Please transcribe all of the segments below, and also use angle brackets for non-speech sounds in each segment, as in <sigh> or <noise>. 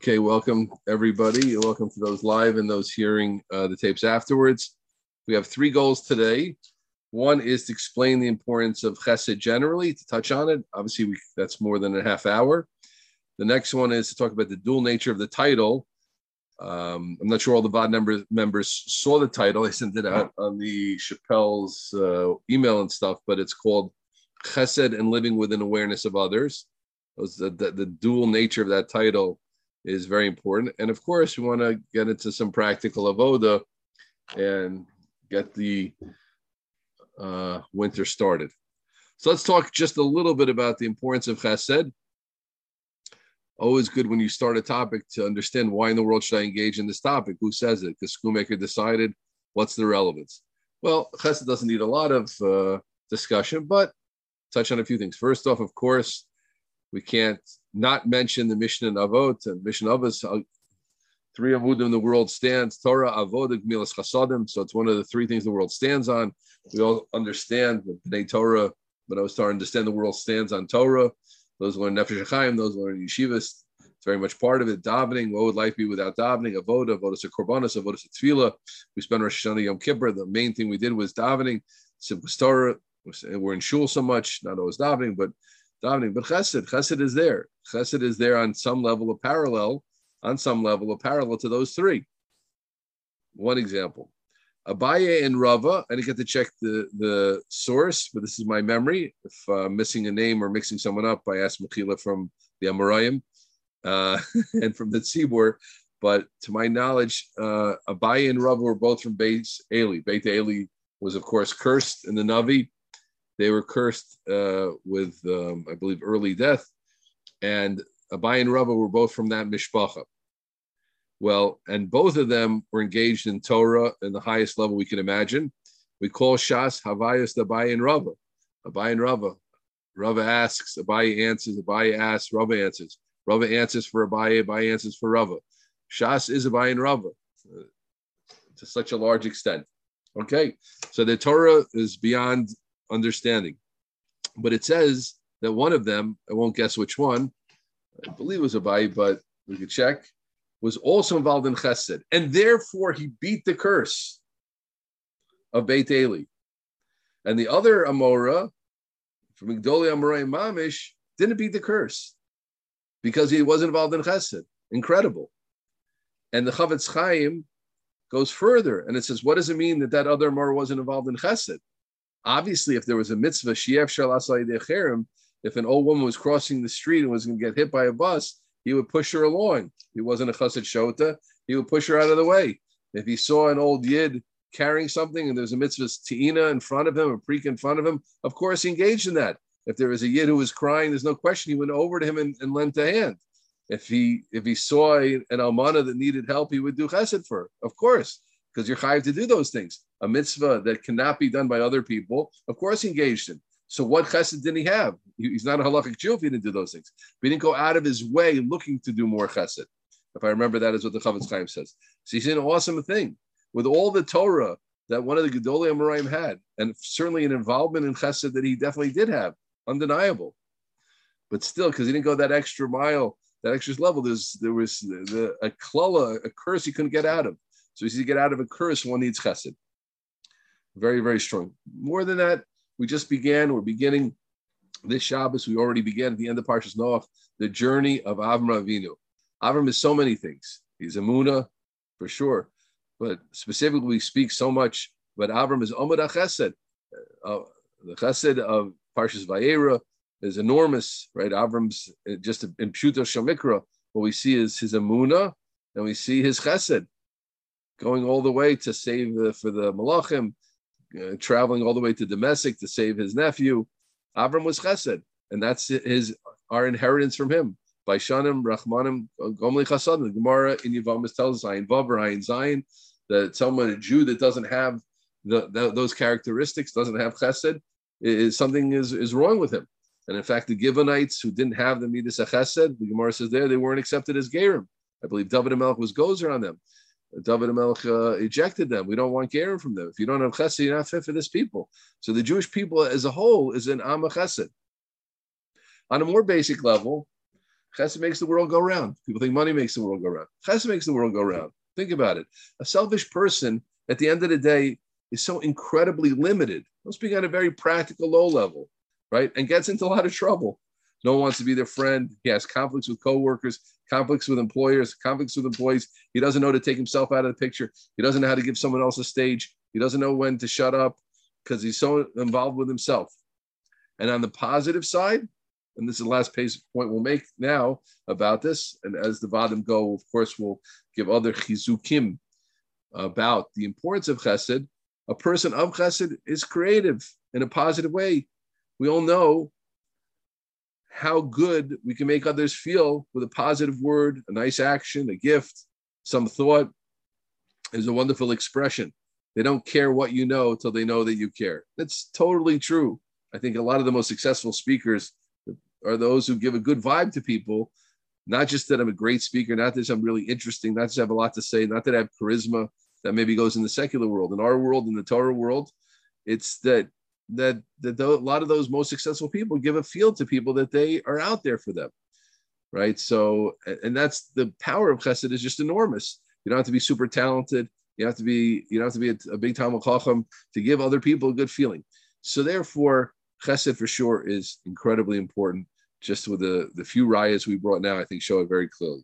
Okay, welcome everybody. Welcome to those live and those hearing uh, the tapes afterwards. We have three goals today. One is to explain the importance of chesed generally, to touch on it. Obviously, we, that's more than a half hour. The next one is to talk about the dual nature of the title. Um, I'm not sure all the VOD members, members saw the title. <laughs> I sent it out on the Chappelle's uh, email and stuff, but it's called Chesed and Living Within Awareness of Others. The, the, the dual nature of that title is very important. And of course, we want to get into some practical avoda and get the uh, winter started. So let's talk just a little bit about the importance of chesed. Always good when you start a topic to understand why in the world should I engage in this topic? Who says it? Because Schoolmaker decided what's the relevance. Well, chesed doesn't need a lot of uh, discussion, but touch on a few things. First off, of course, we can't not mention the Mishnah and Avot and Mishnah. Uh, three avodim in the world stands Torah, Avod, Milas Chasadim. So it's one of the three things the world stands on. We all understand that Bnei Torah, but I was starting to understand the world stands on Torah. Those who learn Nefesh Chaim, those who learn Yeshivas. It's very much part of it. Davening, what would life be without davening? Avoda, Avoda a Korbanos, Avoda a Tefillah. We spent Rosh Hashanah Yom Kippur. The main thing we did was davening. Simple Torah. We're in shul so much, not always davening, but davening. But chesed, chesed is there. Chesed is there on some level of parallel, on some level of parallel to those three. One example. Abaye and Rava, I didn't get to check the, the source, but this is my memory. If uh, missing a name or mixing someone up, I asked Mechila from the Amoraim uh, <laughs> and from the Tzibur. But to my knowledge, uh, Abaye and Rava were both from Beit Eli. Beit Eli was, of course, cursed in the Navi they were cursed uh, with, um, I believe, early death. And Abai and Rava were both from that mishpacha. Well, and both of them were engaged in Torah in the highest level we can imagine. We call Shas Havayas Abai and Rava. Abai and Rava. Rava asks, Abai answers, Abai asks, Rava answers. Rava answers for Abai, Abai answers for Rava. Shas is Abai and Rava uh, to such a large extent. Okay, so the Torah is beyond understanding. But it says that one of them, I won't guess which one, I believe it was Abai, but we could check, was also involved in chesed. And therefore he beat the curse of Beit Eli. And the other Amora from Igdoli Amorai Mamish didn't beat the curse because he wasn't involved in chesed. Incredible. And the Chavetz Chaim goes further and it says, what does it mean that that other Amora wasn't involved in chesed? Obviously, if there was a mitzvah, if an old woman was crossing the street and was going to get hit by a bus, he would push her along. He wasn't a chassid shota. He would push her out of the way. If he saw an old yid carrying something and there's a mitzvah te'ina in front of him, a preek in front of him, of course he engaged in that. If there was a yid who was crying, there's no question he went over to him and, and lent a hand. If he if he saw an almana that needed help, he would do chesed for her, of course, because you're chayiv to do those things a mitzvah that cannot be done by other people, of course he engaged in. So what chesed did he have? He's not a halachic Jew if he didn't do those things. But he didn't go out of his way looking to do more chesed. If I remember, that is what the Chavetz Chaim says. So he's an awesome thing with all the Torah that one of the Gedolei Amoraim had, and certainly an involvement in chesed that he definitely did have, undeniable. But still, because he didn't go that extra mile, that extra level, there's there was the, a klala, a curse he couldn't get out of. So he to get out of a curse, one needs chesed. Very, very strong. More than that, we just began, we're beginning this Shabbos, we already began at the end of Parshas Noach, the journey of Avram Avinu. Avram is so many things. He's a Muna, for sure. But specifically, we speak so much, but Avram is Omad Chesed. Uh, the Chesed of Parshas Vayera is enormous, right? Avram's uh, just in Pshuto Shamikra, what we see is his Amuna, and we see his Chesed going all the way to save the, for the Malachim, uh, traveling all the way to Damascus to save his nephew. Avram was chesed, and that's his our inheritance from him. By Shanim, Rachmanim, Gomli Chasad. The Gemara in Yavamas tells us, Ayin Vav or Ayin Zayin, that someone, a Jew that doesn't have the, the, those characteristics, doesn't have chesed, is something is, is wrong with him. And in fact, the Givonites who didn't have the Midas Chesed, the Gemara says there, they weren't accepted as Gerim. I believe David Melch was gozer on them. David Melch uh, ejected them. We don't want Gerim from them. If you don't have chesed, you're not fit for this people. So the Jewish people as a whole is an Am chesed. On a more basic level, Chesed makes the world go round. People think money makes the world go round. Chesed makes the world go round. Think about it. A selfish person, at the end of the day, is so incredibly limited. I'm speaking at a very practical, low level, right? And gets into a lot of trouble. No one wants to be their friend. He has conflicts with coworkers, conflicts with employers, conflicts with employees. He doesn't know to take himself out of the picture. He doesn't know how to give someone else a stage. He doesn't know when to shut up because he's so involved with himself. And on the positive side, and this is the last point we'll make now about this. And as the Vadim go, of course, we'll give other chizukim about the importance of chesed. A person of chesed is creative in a positive way. We all know how good we can make others feel with a positive word, a nice action, a gift, some thought is a wonderful expression. They don't care what you know till they know that you care. That's totally true. I think a lot of the most successful speakers are those who give a good vibe to people. Not just that I'm a great speaker, not that I'm really interesting, not that I have a lot to say, not that I have charisma that maybe goes in the secular world. In our world, in the Torah world, it's that that that a lot of those most successful people give a feel to people that they are out there for them, right? So, and that's the power of Chesed is just enormous. You don't have to be super talented. You have to be you don't have to be a, a big Talmud Chacham to give other people a good feeling. So therefore, Chesed for sure is incredibly important. Just with the, the few riots we brought now, I think show it very clearly.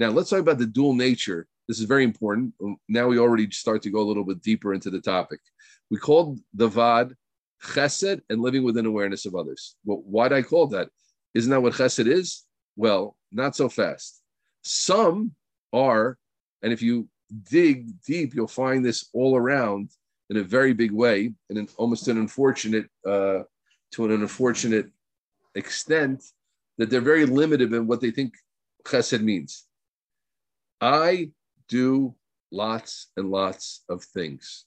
Now let's talk about the dual nature. This is very important. Now we already start to go a little bit deeper into the topic. We called the Vad Chesed and living within awareness of others. Well, why did I call that? Isn't that what Chesed is? Well, not so fast. Some are, and if you dig deep, you'll find this all around in a very big way, and an almost an unfortunate uh, to an unfortunate extent that they're very limited in what they think chesed means. I do lots and lots of things.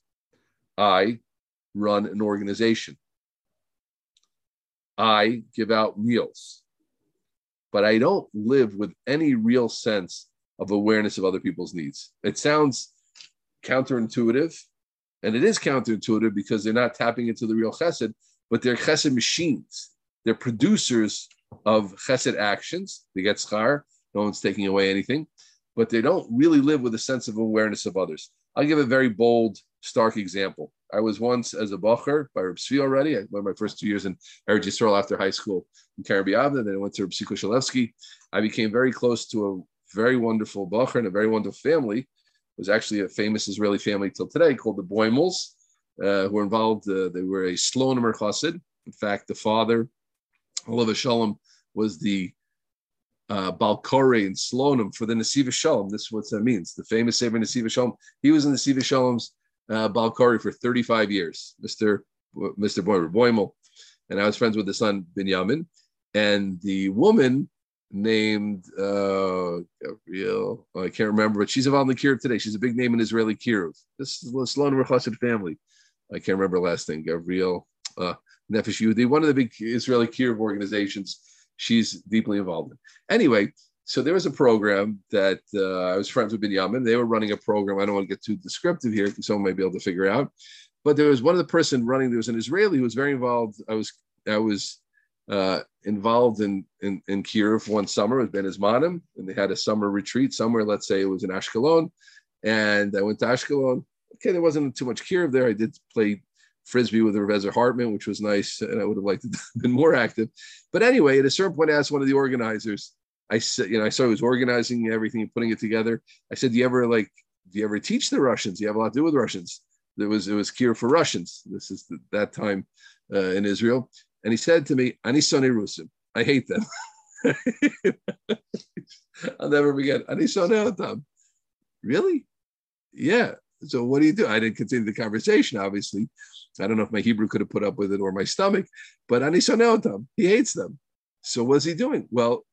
I run an organization. I give out meals. But I don't live with any real sense of awareness of other people's needs. It sounds counterintuitive, and it is counterintuitive because they're not tapping into the real chesed, but they're chesed machines. They're producers of chesed actions. They get schar. No one's taking away anything, but they don't really live with a sense of awareness of others. I'll give a very bold, stark example. I was once as a bacher by Reb Svi already. I went my first two years in Eretz Yisrael after high school in Karabiavna. Then I went to Reb Siko Shalevsky. I became very close to a very wonderful bacher and a very wonderful family. It was actually a famous Israeli family till today called the Boimels uh, who were involved. Uh, they were a Sloaner chassid. In fact, the father, Olav Shalom, was the uh, Balkore in Slonim for the Nesiva Shalom. This is what that means. The famous Sefer Nesiva Shalom. He was in the Nesiva Shalom's uh, Balkore for 35 years, Mr. Mr. Boimer Boimel. And I was friends with the son Binyamin. And the woman named uh Gabriel, oh, I can't remember, but she's involved in the today. She's a big name in Israeli Kiruv. This is the Sloan Chassid family. I can't remember last name, Gabriel uh, Nefesh Yehudi, one of the big Israeli Kiruv organizations. She's deeply involved in. Anyway, so there was a program that uh, I was friends with Binyamin. They were running a program. I don't want to get too descriptive here because someone might be able to figure out. But there was one of the person running. There was an Israeli who was very involved. I was I was uh, involved in in, in Kiruv one summer with Ben Ismanim, and they had a summer retreat somewhere. Let's say it was in Ashkelon, and I went to Ashkelon okay, there wasn't too much Kiruv there. I did play frisbee with Revezer Hartman, which was nice, and I would have liked to have <laughs> been more active. But anyway, at a certain point, I asked one of the organizers. I said, you know, I saw he was organizing everything and putting it together. I said, "Do you ever like? Do you ever teach the Russians? Do you have a lot to do with Russians?" There was it was Kiruv for Russians. This is the, that time uh, in Israel, and he said to me, "Ani sonei Rusim. I hate them." <laughs> I'll never forget. Ani sonei Really? Yeah. So what do you do? I didn't continue the conversation, obviously. I don't know if my Hebrew could have put up with it or my stomach, but Anisoneotam, he hates them. So what's he doing? Well,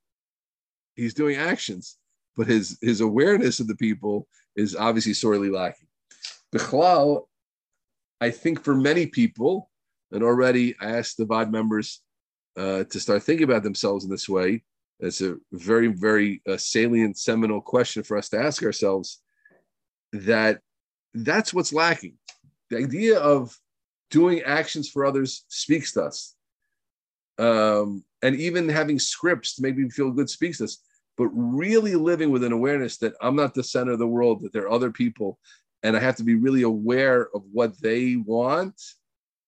he's doing actions, but his his awareness of the people is obviously sorely lacking. Bechlal, I think for many people, and already I asked the VOD members uh, to start thinking about themselves in this way. It's a very, very uh, salient, seminal question for us to ask ourselves that that's what's lacking. The idea of doing actions for others speaks to us. Um, and even having scripts to make me feel good speaks this, but really living with an awareness that I'm not the center of the world, that there are other people, and I have to be really aware of what they want.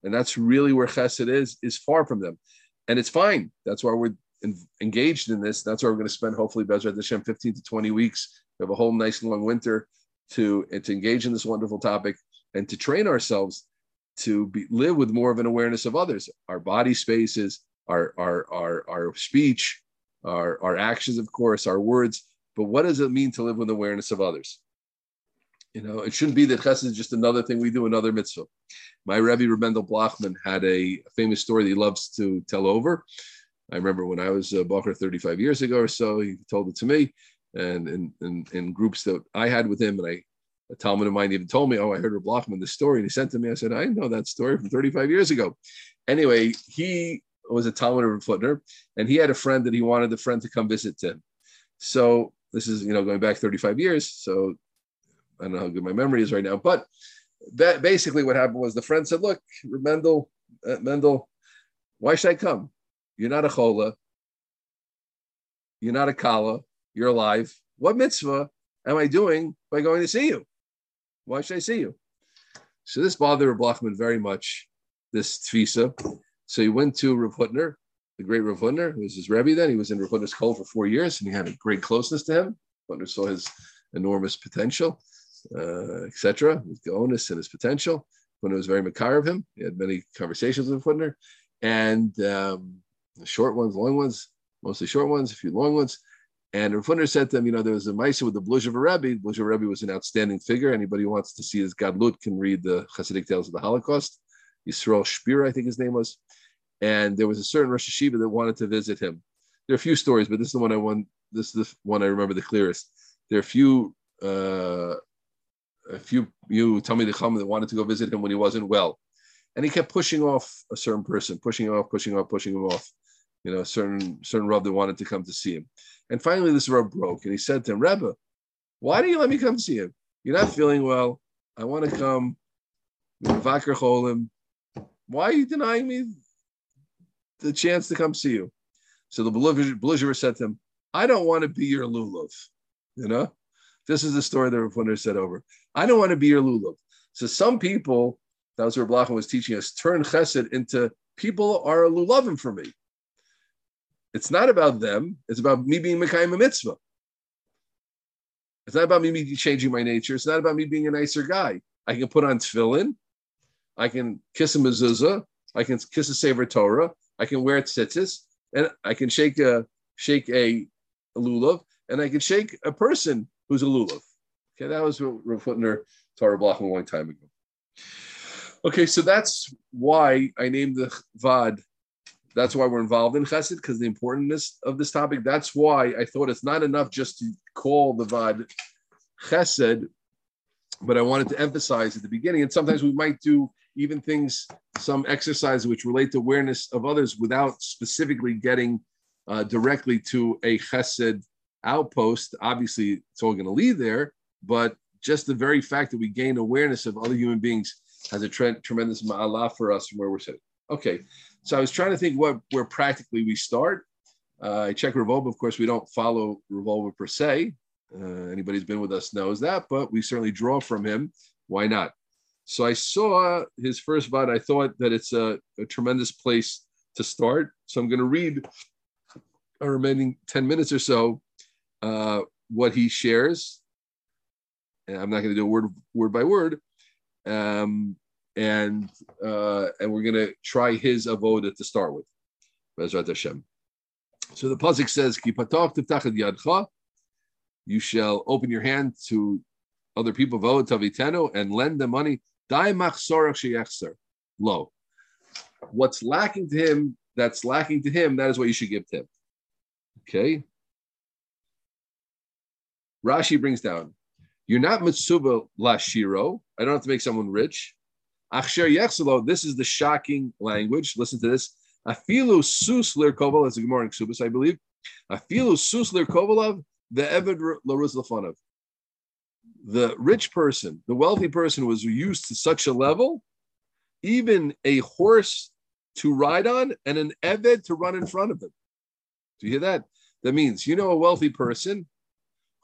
And that's really where chesed is, is far from them. And it's fine. That's why we're in, engaged in this. That's why we're going to spend hopefully Bezrat Hashem 15 to 20 weeks. We have a whole nice long winter to, to engage in this wonderful topic and to train ourselves to be, live with more of an awareness of others, our body spaces, our our our, our speech, our, our actions, of course, our words. But what does it mean to live with awareness of others? You know, it shouldn't be that chesed is just another thing we do, another mitzvah. My Rebbe Rebendel Blochman had a famous story that he loves to tell over. I remember when I was a Bacher 35 years ago or so, he told it to me and in, in, in groups that I had with him. And I, a Talmud of mine even told me, Oh, I heard Reb Blochman this story. And he sent to me, I said, I know that story from 35 years ago. Anyway, he was a Talmud of Hutner, and he had a friend that he wanted the friend to come visit him. So this is, you know, going back 35 years. So I don't know how good my memory is right now, but that basically what happened was the friend said, look, Mendel, uh, Mendel, why should I come? You're not a chola. You're not a kala. You're alive. What mitzvah am I doing by going to see you? Why should I see you? So this bothered Blochman very much, this tfisa. So he went to Rav Hutner, the great Rav Hutner, who was his Rebbe then. He was in Rav Hutner's cult for four years, and he had a great closeness to him. Hutner saw his enormous potential, uh, etc., his onus and his potential. Hutner was very makar of him. He had many conversations with Hutner, and um, short ones, long ones, mostly short ones, a few long ones. And Rav Hutner said to him, you know, there was a Maisa with the Bluzhev Rebbe. a Rebbe was an outstanding figure. Anybody who wants to see his Gadlut can read the Hasidic Tales of the Holocaust. Yisrael Spira, I think his name was. And there was a certain Rosh Hashiva that wanted to visit him. There are a few stories, but this is the one I want. This is the one I remember the clearest. There are a few, uh, a few you tell me the Chum that wanted to go visit him when he wasn't well, and he kept pushing off a certain person, pushing him off, pushing off, pushing him off. You know, a certain certain Rav that wanted to come to see him, and finally this Rav broke, and he said to him, Rebbe, why do you let me come see him? You're not feeling well. I want to come. Vakar Cholim. Why are you denying me the chance to come see you? So the belligerent said to him, I don't want to be your lulav. You know, this is the story that Rav said over. I don't want to be your lulav. So some people, that was where Blachman was teaching us, turn chesed into people are lulavim for me. It's not about them. It's about me being Mekayim a mitzvah. It's not about me changing my nature. It's not about me being a nicer guy. I can put on tefillin. I can kiss a mezuzah. I can kiss a sefer Torah. I can wear tzitzis, and I can shake a shake a, a lulav, and I can shake a person who's a lulav. Okay, that was what Rav Hutner Torah block a long time ago. Okay, so that's why I named the vad. That's why we're involved in chesed because the importance of this topic. That's why I thought it's not enough just to call the vad chesed, but I wanted to emphasize at the beginning. And sometimes we might do even things, some exercises which relate to awareness of others without specifically getting uh, directly to a chesed outpost. Obviously, it's all going to lead there, but just the very fact that we gain awareness of other human beings has a tre- tremendous ma'ala for us from where we're sitting. Okay, so I was trying to think what where practically we start. Uh, I check Reb Wolbe. Of course, we don't follow Reb Wolbe per se. Uh, anybody who's been with us knows that, but we certainly draw from him. Why not? So I saw his first vad. I thought that it's a, a tremendous place to start. So I'm going to read our remaining 10 minutes or so uh, what he shares. And I'm not going to do word, word by word. Um, and uh, and we're going to try his avoda to start with. Hashem. So the pasuk says, You shall open your hand to other people, and lend them money Low. What's lacking to him, that's lacking to him, that is what you should give to him. Okay. Rashi brings down, you're not Mitsuba Lashiro. I don't have to make someone rich. Achsher Yechselo, this is the shocking language. Listen to this. Afilu sus lirkoval, that's a Gemara in Ksubas, I believe. Afilu sus lirkovalav, the Eved laruz lafonov the rich person, the wealthy person was used to such a level, even a horse to ride on and an Eved to run in front of him. Do you hear that? That means you know a wealthy person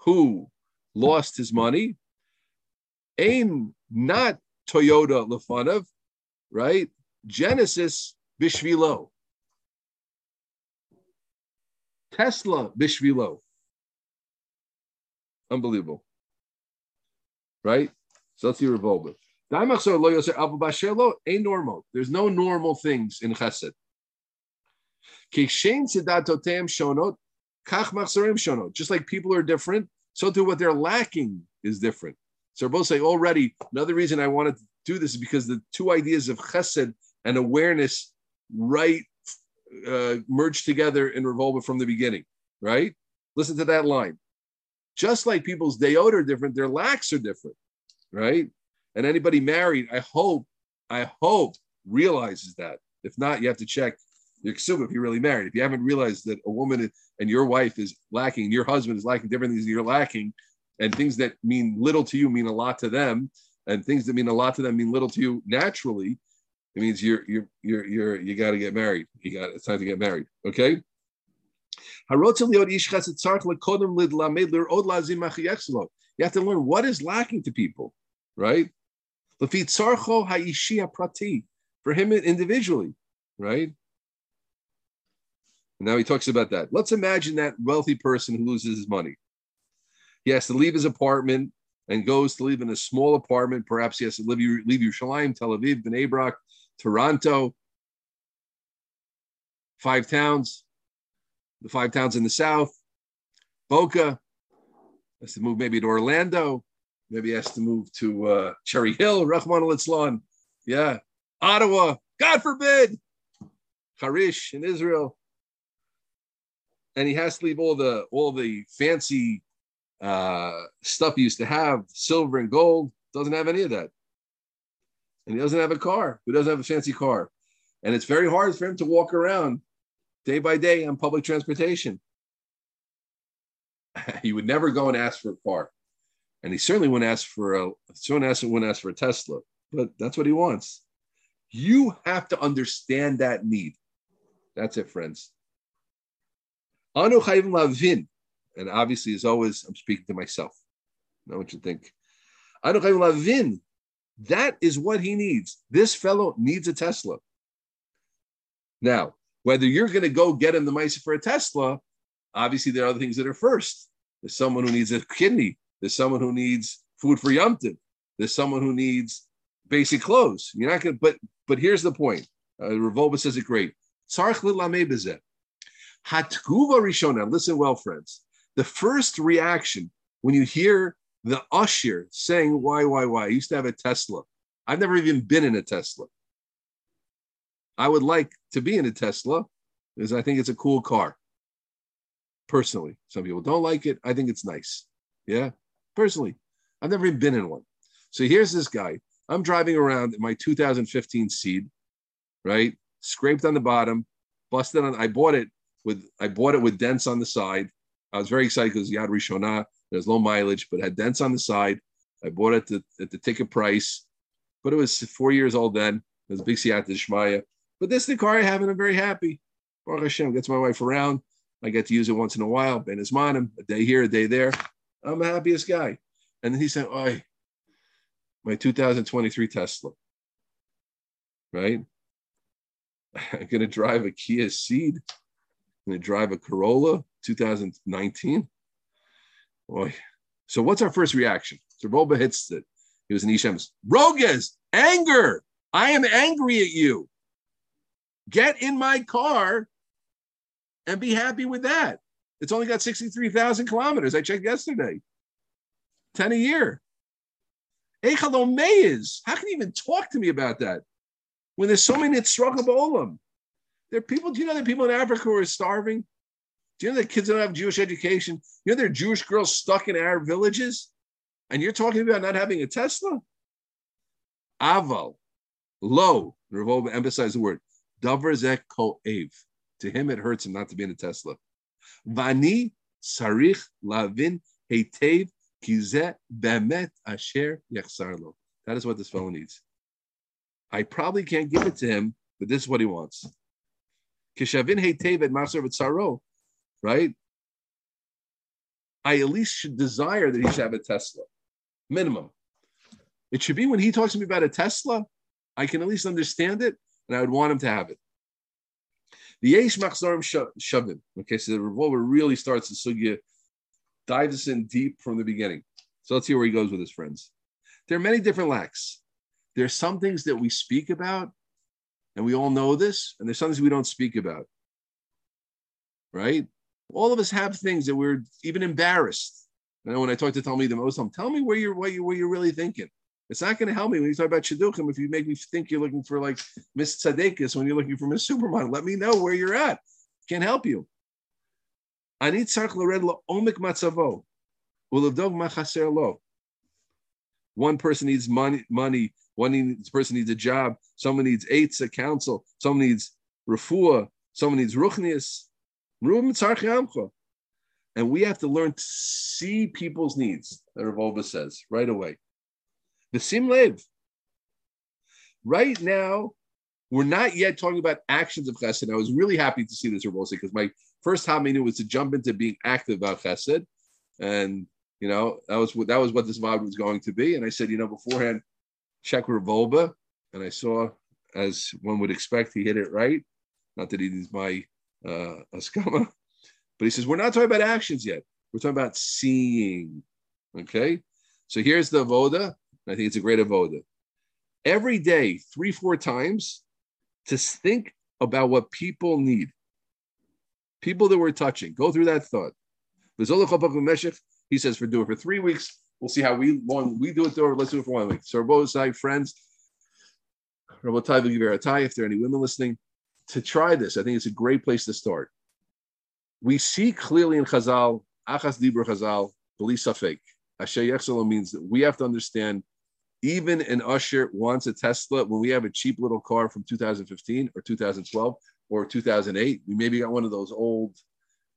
who lost his money, aim not Toyota Lefanov, right? Genesis Bishvilo. Tesla Bishvilo. Unbelievable. Right? So let's see Reb Wolbe. There's no normal things in chesed. Just like people are different, so too what they're lacking is different. So both say already, another reason I wanted to do this is because the two ideas of chesed and awareness right uh, merged together in Reb Wolbe from the beginning, right? Listen to that line. Just like people's dayot are different, their lacks are different, right? And anybody married, I hope, I hope realizes that. If not, you have to check your ksuba if you're really married. If you haven't realized that a woman and your wife is lacking, your husband is lacking different things you're lacking, and things that mean little to you mean a lot to them, and things that mean a lot to them mean little to you naturally, it means you're you're you're you're you got to get married. You got it's time to get married. Okay. You have to learn what is lacking to people, right? For him individually, right? And now he talks about that. Let's imagine that wealthy person who loses his money. He has to leave his apartment and goes to live in a small apartment. Perhaps he has to leave, leave Yerushalayim, Tel Aviv, Bnei Brak, Toronto, five towns, the five towns in the south, Boca, has to move maybe to Orlando, maybe has to move to uh, Cherry Hill, Rahman al yeah, Ottawa, God forbid, Harish in Israel, and he has to leave all the all the fancy uh, stuff he used to have, silver and gold. Doesn't have any of that and he doesn't have a car. He doesn't have a fancy car. And it's very hard for him to walk around day by day on public transportation. <laughs> he would never go and ask for a car. And he certainly wouldn't ask for a certainly wouldn't ask for a Tesla, but that's what he wants. You have to understand that need. That's it, friends. Anu lavin, and obviously, as always, I'm speaking to myself. Know what you think? Anu lavin that is what he needs. This fellow needs a Tesla. Now, whether you're going to go get him the mice for a Tesla, obviously there are other things that are first. There's someone who needs a kidney. There's someone who needs food for yomtiv. There's someone who needs basic clothes. You're not going to, but but here's the point. Uh, Reb Wolbe says it great. Hatguva rishona. Listen well, friends. The first reaction when you hear the usher saying, why, why, why? I used to have a Tesla. I've never even been in a Tesla. I would like to be in a Tesla because I think it's a cool car. Personally, some people don't like it. I think it's nice. Yeah, personally, I've never even been in one. So here's this guy. I'm driving around in my 2015 Ceed, right? Scraped on the bottom, busted on. I bought it with I bought it with dents on the side. I was very excited because Yad Rishonah. There's low mileage, but had dents on the side. I bought it at the, at the ticket price, but it was four years old then. It was big Siyata Shmaya. But this is the car I have, and I'm very happy. Baruch Hashem gets my wife around. I get to use it once in a while. Ben Ismanim, a day here, a day there. I'm the happiest guy. And then he said, Oh, my 2023 Tesla. Right? <laughs> I'm to drive a Kia Ceed. I'm to drive a Corolla 2019. Boy. So what's our first reaction? So hits it. He was in Ishem's. Rogas, anger. I am angry at you. Get in my car and be happy with that. It's only got 63,000 kilometers. I checked yesterday. 10 a year. How can you even talk to me about that? When there's so many struggle Olam. There are people, do you know that people in Africa who are starving? Do you know that kids don't have Jewish education? You know there are Jewish girls stuck in Arab villages? And you're talking about not having a Tesla? Aval, lo, Reb Wolbe emphasize the word, ko'ev. To him, it hurts him not to be in a Tesla. Vani sarich lavin hetev kize bemet asher yachsarlo. That is what this fellow needs. I probably can't give it to him but this is what he wants. Right? I at least should desire that he should have a Tesla. Minimum. It should be when he talks to me about a Tesla, I can at least understand it, and I would want him to have it. The Yesh Machzorim Shavim. Okay, so the Reb Wolbe really starts the sugya, dives in deep from the beginning. So let's see where he goes with his friends. There are many different lacks. There's some things that we speak about, and we all know this, and there's some things we don't speak about. Right? All of us have things that we're even embarrassed. You know, when I talk to Muslim, tell me where you're what you where you're really thinking. It's not going to help me when you talk about shidduchim if you make me think you're looking for like Miss Tzadekis when you're looking for Miss Superman. Let me know where you're at. Can't help you. I need omik matzavo. One person needs money, money. One needs, person needs a job. Someone needs eights, a counsel. Someone needs refuah. Someone needs ruchnias. And we have to learn to see people's needs, the Reb Wolbe says right away. The sim lev. Right now, we're not yet talking about actions of chesed. I was really happy to see this Reb Wolbe because my first menu was to jump into being active about chesed. And you know, that was what that was what this vibe was going to be. And I said, you know, beforehand, check Reb Wolbe. And I saw, as one would expect, he hit it right. Not that he needs my uh, askama, but he says we're not talking about actions yet. We're talking about seeing. Okay, so here's the avoda. I think it's a great avoda. Every day, three, four times, to think about what people need. People that we're touching. Go through that thought. He says for do it for three weeks. We'll see how we long we do it. Or let's do it for one week. So side friends, Rabotai if there are any women listening, to try this. I think it's a great place to start. We see clearly in Chazal, Achas Dibur Chazal, Beli Safek. Asher Yechsalo means that we have to understand even an usher wants a Tesla when we have a cheap little car from 2015 or 2012 or 2008. We maybe got one of those old,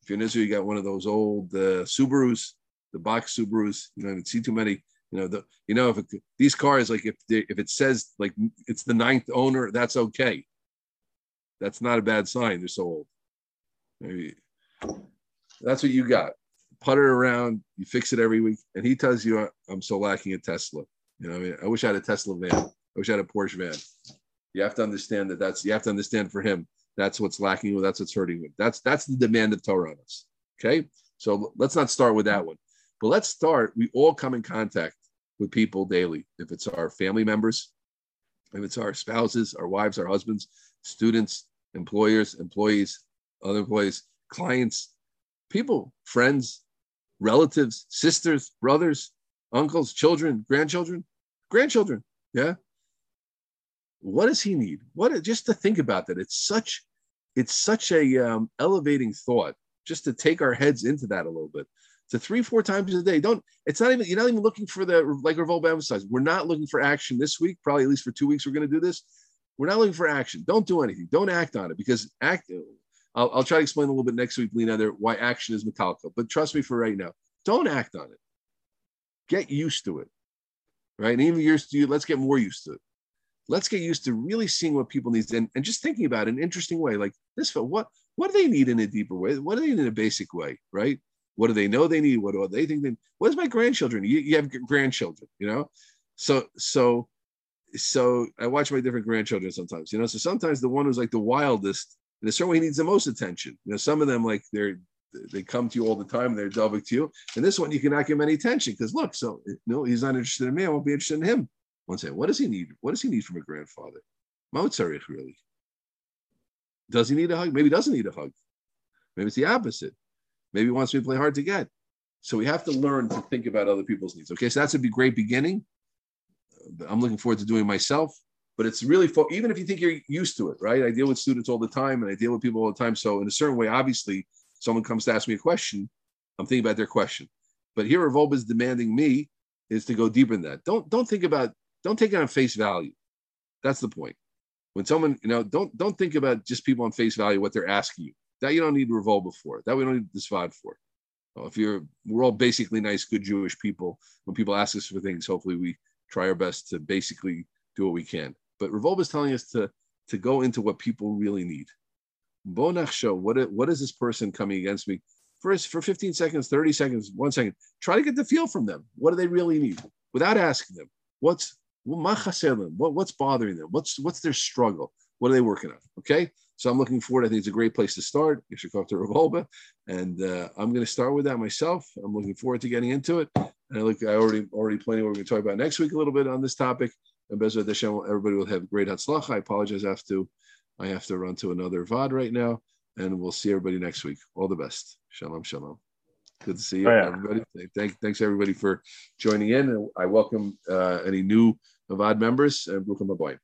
if you're in Israel, you got one of those old uh, Subarus the box Subarus. You don't see too many. You know the you know if it, these cars like if they, if it says like it's the ninth owner, that's okay. That's not a bad sign. They're so old. Maybe that's what you got. Putter around, you fix it every week, and he tells you, "I'm so lacking a Tesla." You know, I mean, I wish I had a Tesla van. I wish I had a Porsche van. You have to understand that that's you have to understand for him that's what's lacking. That's what's hurting him. That's that's the demand of Torah on us. Okay, so let's not start with that one. But let's start. We all come in contact with people daily. If it's our family members, if it's our spouses, our wives, our husbands, students, employers, employees, other employees, clients, people, friends, relatives, sisters, brothers, uncles, children, grandchildren, grandchildren. Yeah. What does he need? What just to think about that? It's such, it's such a um, elevating thought just to take our heads into that a little bit to three, four times a day. Don't, it's not even, you're not even looking for the, like Reb Wolbe emphasized, we're not looking for action this week, probably at least for two weeks, we're going to do this. We're not looking for action. Don't do anything. Don't act on it because act, I'll, I'll try to explain a little bit next week, Lena, there, why action is Metallica. But trust me for right now, don't act on it. Get used to it. Right. And even used to you, let's get more used to it. Let's get used to really seeing what people need and, and just thinking about it in an interesting way. Like this, what what do they need in a deeper way? What do they need in a basic way? Right. What do they know they need? What do they think they What is my grandchildren? You, you have grandchildren, you know? So, so, so I watch my different grandchildren sometimes, you know? So sometimes the one who's like the wildest, in a certain way, needs the most attention. You know, some of them, like, they're, they come to you all the time, they're doving to you. And this one, you cannot give him any attention because look, so, no, he's not interested in me. I won't be interested in him. One say, what does he need? What does he need from a grandfather? Mozart, really. Does he need a hug? Maybe he doesn't need a hug. Maybe it's the opposite. Maybe he wants me to play hard to get. So we have to learn to think about other people's needs. Okay, so that's a great beginning. Uh, I'm looking forward to doing myself, but it's really fo- even if you think you're used to it, right? I deal with students all the time, and I deal with people all the time. So in a certain way, obviously, someone comes to ask me a question, I'm thinking about their question. But here, Reb Wolbe is demanding me is to go deeper in that. Don't don't think about don't take it on face value. That's the point. When someone you know don't don't think about just people on face value what they're asking you. That you don't need Reb Wolbe for. That we don't need disvad for. Well, if you're, we're all basically nice, good Jewish people. When people ask us for things, hopefully we try our best to basically do what we can. But Reb Wolbe is telling us to to go into what people really need. Bonach show what what is this person coming against me? First, for 15 seconds, 30 seconds, one second, try to get the feel from them. What do they really need? Without asking them, what's what, what's bothering them? What's what's their struggle? What are they working on? Okay. So I'm looking forward. I think it's a great place to start. You should come to Reb Wolbe, and uh, I'm going to start with that myself. I'm looking forward to getting into it. And I look, I already already planning what we're going to talk about next week a little bit on this topic. And Bezrat Hashem, everybody will have great Hatzlach. I apologize. I have to, I have to run to another VOD right now, and we'll see everybody next week. All the best. Shalom, shalom. Good to see you, oh, yeah. everybody. Thank, thanks everybody for joining in. And I welcome uh, any new VOD members and Bruchim Aboyim.